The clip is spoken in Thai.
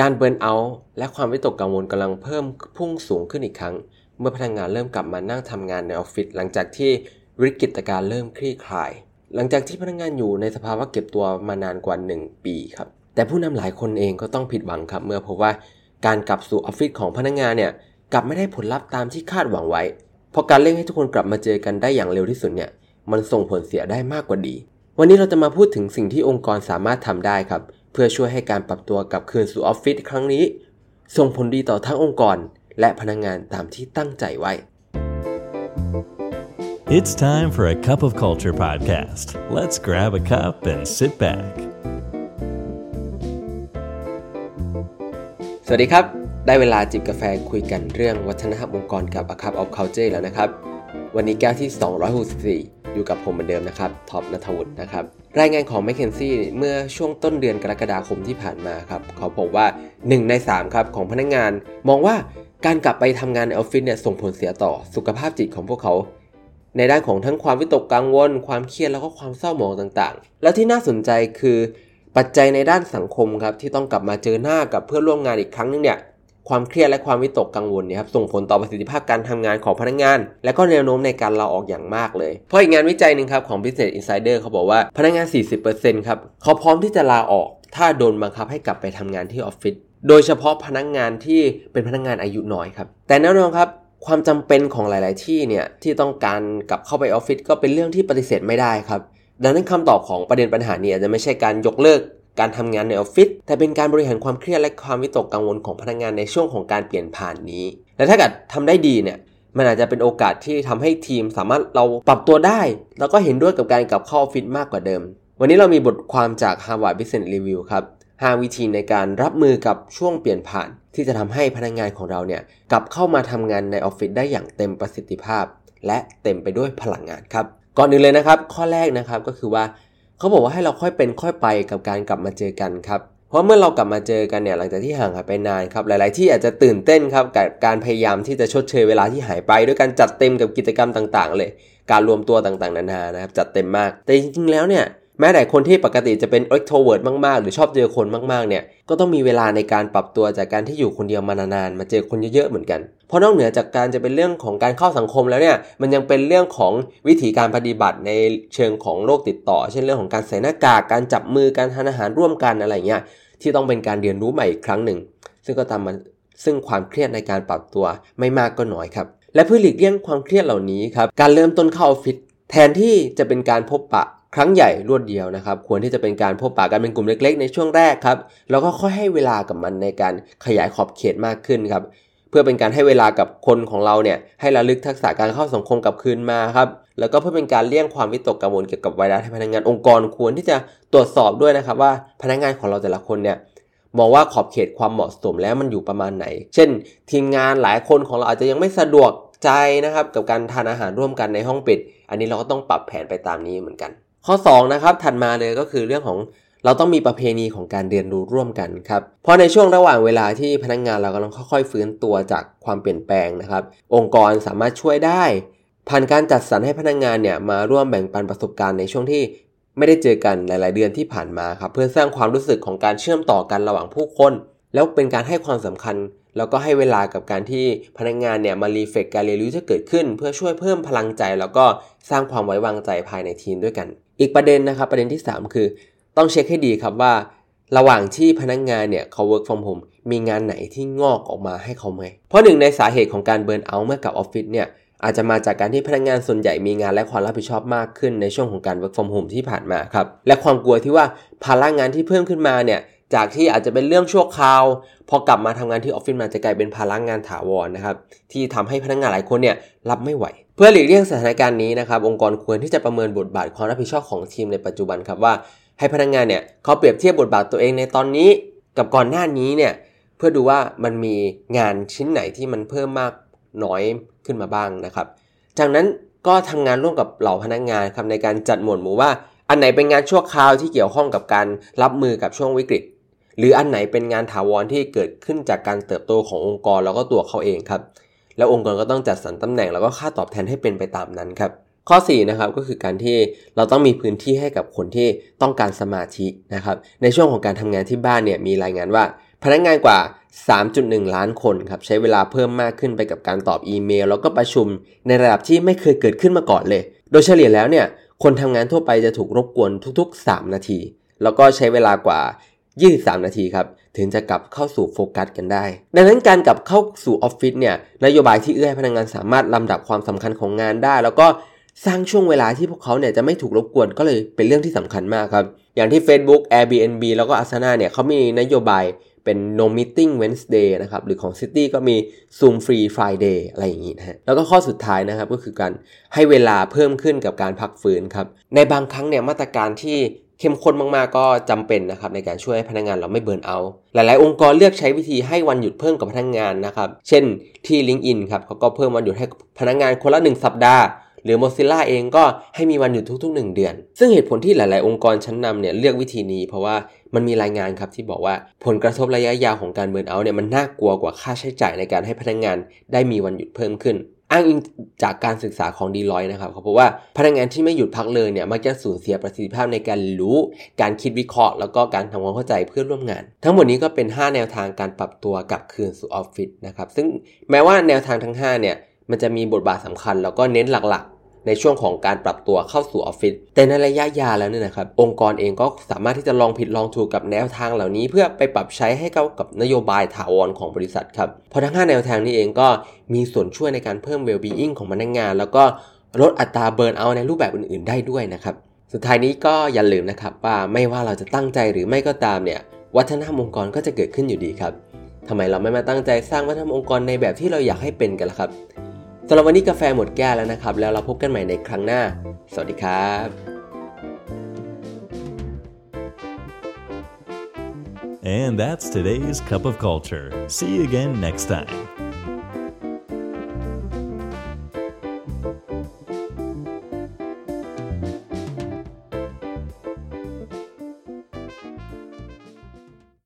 การเบิร์นเอาท์และความวิตกกังวลกำลังเพิ่มพุ่งสูงขึ้นอีกครั้ง เมื่อพนักงานเริ่มกลับมานั่งทำงานในออฟฟิศหลังจากที่วิกฤตการณ์เริ่มคลี่คลาย หลังจากที่พนักงานอยู่ในสภาวะเก็บตัวมานานกว่า 1 ปีครับ แต่ผู้นำหลายคนเองก็ต้องผิดหวังครับ เมื่อพบว่าการกลับสู่ออฟฟิศของพนักงานเนี่ยกลับไม่ได้ผลลัพธ์ตามที่คาดหวังไว้ เพราะการเร่งให้ทุกคนกลับมาเจอกันได้อย่างเร็วที่สุดเนี่ยมันส่งผลเสียได้มากกว่าดี วันนี้เราจะมาพูดถึงสิ่งที่องค์กรสามารถทำได้ครับ เพื่อช่วยให้การปรับตัวกลับคืนสู่ออฟฟิศครั้งนี้ ส่งผลดีต่อทั้งองค์กร และพนักงานตามที่ตั้งใจไว้ It's time for a cup of culture podcast. Let's grab a cup and sit back. สวัสดีครับ ได้เวลาจิบกาแฟคุยกันเรื่องวัฒนธรรมองค์กรกับ A Cup of Culture แล้วนะครับ วันนี้แก้วที่ 264 อยู่กับผมเหมือนเดิมนะครับท็อปนัทวุฒินะครับรายงานของ m c k เคนซี่เมื่อช่วงต้นเดือนกรกฎาคมที่ผ่านมาครับเขาบอกว่า 1 ใน3ครับของพนักงาน มองว่าการกลับไปทำงานในออฟฟิศเนี่ยส่งผลเสียต่อสุขภาพจิตของพวกเขา ในด้านของทั้งความวิตกกังวล ความเครียดแล้วก็ความเศร้าหมองต่างๆ แล้วที่น่าสนใจคือปัจจัยในด้านสังคมครับที่ต้องกลับมาเจอหน้ากับเพื่อนร่วมงานอีกครั้งนึงเนี่ย ความเครียดและความวิตกกังวลเนี่ยครับส่งผลต่อประสิทธิภาพการทำงานของพนักงาน และก็แนวโน้มในการลาออกอย่างมากเลย เพราะอีกงานวิจัยหนึ่งครับของ Business Insider เขาบอกว่าพนักงาน 40%ครับเขาพร้อมที่จะลาออก ถ้าโดนบังคับให้กลับไปทำงานที่ออฟฟิศโดยเฉพาะพนักงานที่เป็นพนักงานอายุน้อยครับแต่แน่นอนครับความจำเป็นของหลาย ๆ ที่เนี่ยที่ต้องการกลับเข้าไปออฟฟิศก็เป็นเรื่องที่ปฏิเสธไม่ได้ครับดังนั้นคำตอบของประเด็นปัญหานี่ยจะไม่ใช่การยกเลิก การทำงานในออฟฟิศแต่เป็นการบริหารความเครียดและความวิตกกังวลของพนักงานในช่วงของการเปลี่ยนผ่านนี้ และถ้าเกิดทำได้ดีเนี่ยมันอาจจะเป็นโอกาสที่ทำให้ทีมสามารถเราปรับตัวได้ แล้วก็เห็นด้วยกับการกลับเข้าออฟฟิศมากกว่าเดิม วันนี้เรามีบทความจาก Harvard Business Review ครับ 5 วิธีในการรับมือกับช่วงเปลี่ยนผ่าน ที่จะทำให้พนักงานของเราเนี่ยกลับเข้ามาทำงานในออฟฟิศได้อย่างเต็มประสิทธิภาพ และเต็มไปด้วยพลังงานครับ ก่อนอื่นเลยนะครับ ข้อแรกนะครับก็คือว่า เขาบอกว่าให้เราค่อยเป็นค่อยไปกับการกลับมาเจอกันครับ เพราะเมื่อเรากลับมาเจอกันเนี่ยหลังจากที่ห่างหายไปนานครับหลาย ๆ ที่อาจจะตื่นเต้นครับกับการพยายามที่จะชดเชยเวลาที่หายไป ด้วยการจัดเต็มกับกิจกรรมต่าง ๆ เลย การรวมตัวต่าง ๆ นานานะครับจัดเต็มมาก แต่จริง ๆ แล้วเนี่ย แม้แต่คนที่ปกติจะเป็น extrovert มากๆ หรือชอบเจอคนมากๆ เนี่ย ก็ต้องมีเวลาในการปรับตัวจากการที่อยู่คนเดียวมานานๆ มาเจอคนเยอะๆ เหมือนกัน เพราะนอกเหนือจากการจะเป็นเรื่องของการเข้าสังคมแล้วเนี่ย มันยังเป็นเรื่องของวิธีการปฏิบัติในเชิงของโรคติดต่อ เช่นเรื่องของการใส่หน้ากาก การจับมือ การทานอาหารร่วมกันอะไรเงี้ย ที่ต้องเป็นการเรียนรู้ใหม่อีกครั้งหนึ่ง ซึ่งก็ตามมาซึ่งความเครียดในการปรับตัวไม่มากก็น้อยครับ และเพื่อหลีกเลี่ยงความเครียดเหล่านี้ครับ การเริ่มต้นเข้าออฟฟิศแทนที่จะเป็นการพบปะ ครั้งใหญ่รวดเดียวนะครับ ควรที่จะเป็นการพบปะกันเป็นกลุ่มเล็ก ๆ ในช่วงแรกครับ แล้วก็ค่อยให้เวลากับมันในการขยายขอบเขตมากขึ้นครับ เพื่อเป็นการให้เวลากับคนของเราเนี่ย ให้ระลึกทักษะการเข้าสังคมกลับคืนมาครับ แล้วก็เพื่อเป็นการเลี่ยงความวิตกกังวลเกี่ยวกับไวรัสให้พนักงานองค์กรควรที่จะตรวจสอบด้วยนะครับ ว่าพนักงานของเราแต่ละคนเนี่ยมองว่าขอบเขตความเหมาะสมแล้วมันอยู่ประมาณไหน เช่น ทีมงานหลายคนของเราอาจจะยังไม่สะดวกใจนะครับ กับการทานอาหารร่วมกันในห้องปิด อันนี้เราก็ต้องปรับแผนไปตามนี้เหมือนกัน ข้อ2นะครับถัดมาเลยก็คือเรื่องของเราต้องมีประเพณีของการเรียนรู้ร่วมกันครับ เพราะในช่วงระหว่างเวลาที่พนักงงานเรากำลังค่อยๆ ฟื้นตัวจากความเปลี่ยนแปลงนะครับ องค์กรสามารถช่วยได้ ผ่านการจัดสรรให้พนักงงานเนี่ยมาร่วมแบ่งปันประสบการณ์ในช่วงที่ไม่ได้เจอกันหลาย ๆ เดือนที่ผ่านมาครับเพื่อสร้างความรู้สึกของการเชื่อมต่อกันระหว่างผู้คน แล้วเป็นการให้ความสำคัญ แล้วก็ให้เวลากับการที่พนักงงานเนี่ยมารีเฟกการเรียนรู้ที่เกิดขึ้น เพื่อช่วยเพิ่มพลังใจ แล้วก็สร้างความไว้วางใจภายในทีมด้วยกัน อีกประเด็นนะครับประเด็นที่ 3 คือ ต้องเช็คให้ดีครับว่า ระหว่างที่พนักงงานเนี่ยเขา work from home มีงานไหนที่งอกออกมาให้เขาไหมเพราะหนึ่งในสาเหตุของการเบิร์นเอาท์เมื่อกับออฟฟิศเนี่ยอาจจะมาจากการที่พนักงงานส่วนใหญ่มีงานและความรับผิดชอบมากขึ้นในช่วงของการ work from home ที่ผ่านมาครับ และความกลัวที่ว่าภาระงานที่เพิ่มขึ้นมาเนี่ย จากที่อาจจะเป็นเรื่องชั่วคราว พอกลับมาทำงานที่ออฟฟิศมันจะกลายเป็นภาระงานถาวรนะครับ ที่ทำให้พนักงานหลายคนเนี่ยรับไม่ไหว เพื่อหลีกเลี่ยงสถานการณ์นี้นะครับ องค์กรควรที่จะประเมินบทบาทความรับผิดชอบของทีมในปัจจุบันครับว่าให้พนักงานเนี่ยเขาเปรียบเทียบบทบาทตัวเองในตอนนี้ กับก่อนหน้านี้เนี่ยเพื่อดูว่ามันมีงานชิ้นไหนที่มันเพิ่มมากน้อยขึ้นมาบ้างนะครับ จากนั้นก็ทำงานร่วมกับเหล่าพนักงานครับในการจัดหมวดหมู่ว่า อันไหนเป็นงานชั่วคราวที่เกี่ยวข้องกับการรับมือกับช่วงวิกฤต หรืออันไหนเป็นงานถาวรที่เกิดขึ้นจากการเติบโตขององค์กรแล้วก็ตัวเขาเองครับแล้วองค์กรก็ต้องจัดสรรตำแหน่งแล้วก็ค่าตอบแทนให้เป็นไปตามนั้นครับข้อ4นะครับก็คือการที่เราต้องมีพื้นที่ให้กับคนที่ต้องการสมาธินะครับในช่วงของการทำงานที่บ้านเนี่ยมีรายงานว่า พนักงานกว่า 3.1 ล้านคนครับใช้เวลาเพิ่มมากขึ้นไปกับการตอบอีเมล แล้วก็ประชุมในระดับที่ไม่เคยเกิดขึ้นมาก่อนเลย โดยเฉลี่ยแล้วเนี่ยคนทำงานทั่วไปจะถูกรบกวนทุกๆ 3 นาที แล้วก็ใช้เวลากว่า 23 นาทีครับถึงจะกลับเข้าสู่โฟกัสกันได้ ดังนั้นการกลับเข้าสู่ออฟฟิศเนี่ยนโยบายที่เอื้อให้พนักงานสามารถลำดับความสำคัญของงานได้ แล้วก็สร้างช่วงเวลาที่พวกเขาเนี่ยจะไม่ถูกรบกวนก็เลยเป็นเรื่องที่สำคัญมากครับ อย่างที่ Facebook Airbnb แล้วก็ Asana เนี่ยเขามีนโยบายเป็น no meeting Wednesday นะครับ หรือของ City ก็มี Zoom free Friday อะไรอย่างนี้นะฮะ แล้วก็ข้อสุดท้ายนะครับก็คือการให้เวลาเพิ่มขึ้นกับการพักฟื้นครับ ในบางครั้งเนี่ยมาตรการที่ เข้มข้นมากๆ ก็จำเป็นนะครับในการช่วยให้พนักงานเราไม่เบิร์นเอา หลายๆ องค์กรเลือกใช้วิธีให้วันหยุดเพิ่มกับพนักงานนะครับ เช่นที่ LinkedIn ครับเขาก็เพิ่มวันหยุดให้พนักงานคนละ 1 สัปดาห์หรือ Mozilla เองก็ให้มีวันหยุดทุกๆ 1 เดือน ซึ่งเหตุผลที่หลาย ๆ องค์กรชั้นนำเนี่ยเลือกวิธีนี้ เพราะว่ามันมีรายงานครับที่บอกว่าผลกระทบระยะยาวของการเบิร์นเอาเนี่ยมันน่ากลัวกว่าค่าใช้จ่ายในการให้พนักงานได้มีวันหยุดเพิ่มขึ้น อ้างอิงจากการศึกษาของดีลอยนะครับเขาบอกว่าพนักงานที่ไม่หยุดพักเลยเนี่ยมักจะสูญเสียประสิทธิภาพในการรู้ การคิดวิเคราะห์ แล้วก็การทำความเข้าใจเพื่อนร่วมงาน ทั้งหมดนี้ก็เป็น 5 แนวทางการปรับตัวกลับคืนสู่ออฟฟิศนะครับซึ่งแม้ว่าแนวทางทั้ง5เนี่ยมันจะมีบทบาทสำคัญ แล้วก็เน้นหลัก ในช่วงของการปรับตัวเข้าสู่ออฟฟิศแต่ในระยะยาวแล้วเนี่ยนะครับองค์กรเองก็สามารถที่จะลองผิดลองถูกกับแนวทางเหล่านี้ เพื่อไปปรับใช้ให้เข้ากับนโยบายถาวรของบริษัทครับเพราะทั้ง 5 แนวทางนี้เองก็มีส่วนช่วยในการเพิ่ม well-being ของพนักงาน แล้วก็ลดอัตราเบิร์นเอาในรูปแบบอื่น ๆ ได้ด้วยนะครับสุดท้ายนี้ก็อย่าลืมนะครับว่าไม่ว่าเราจะตั้งใจหรือไม่ก็ตามเนี่ยวัฒนธรรมองค์กรก็จะเกิดขึ้นอยู่ดีครับทำไมเราไม่มาตั้งใจสร้างวัฒนธรรมองค์กรในแบบที่เราอยากให้เป็นกันล่ะครับ สำหรับวันนี้กาแฟหมดแก้วแล้วนะครับ แล้วเราพบกันใหม่ในครั้งหน้า สวัสดีครับ And that's today's Cup of Culture. See you again next time.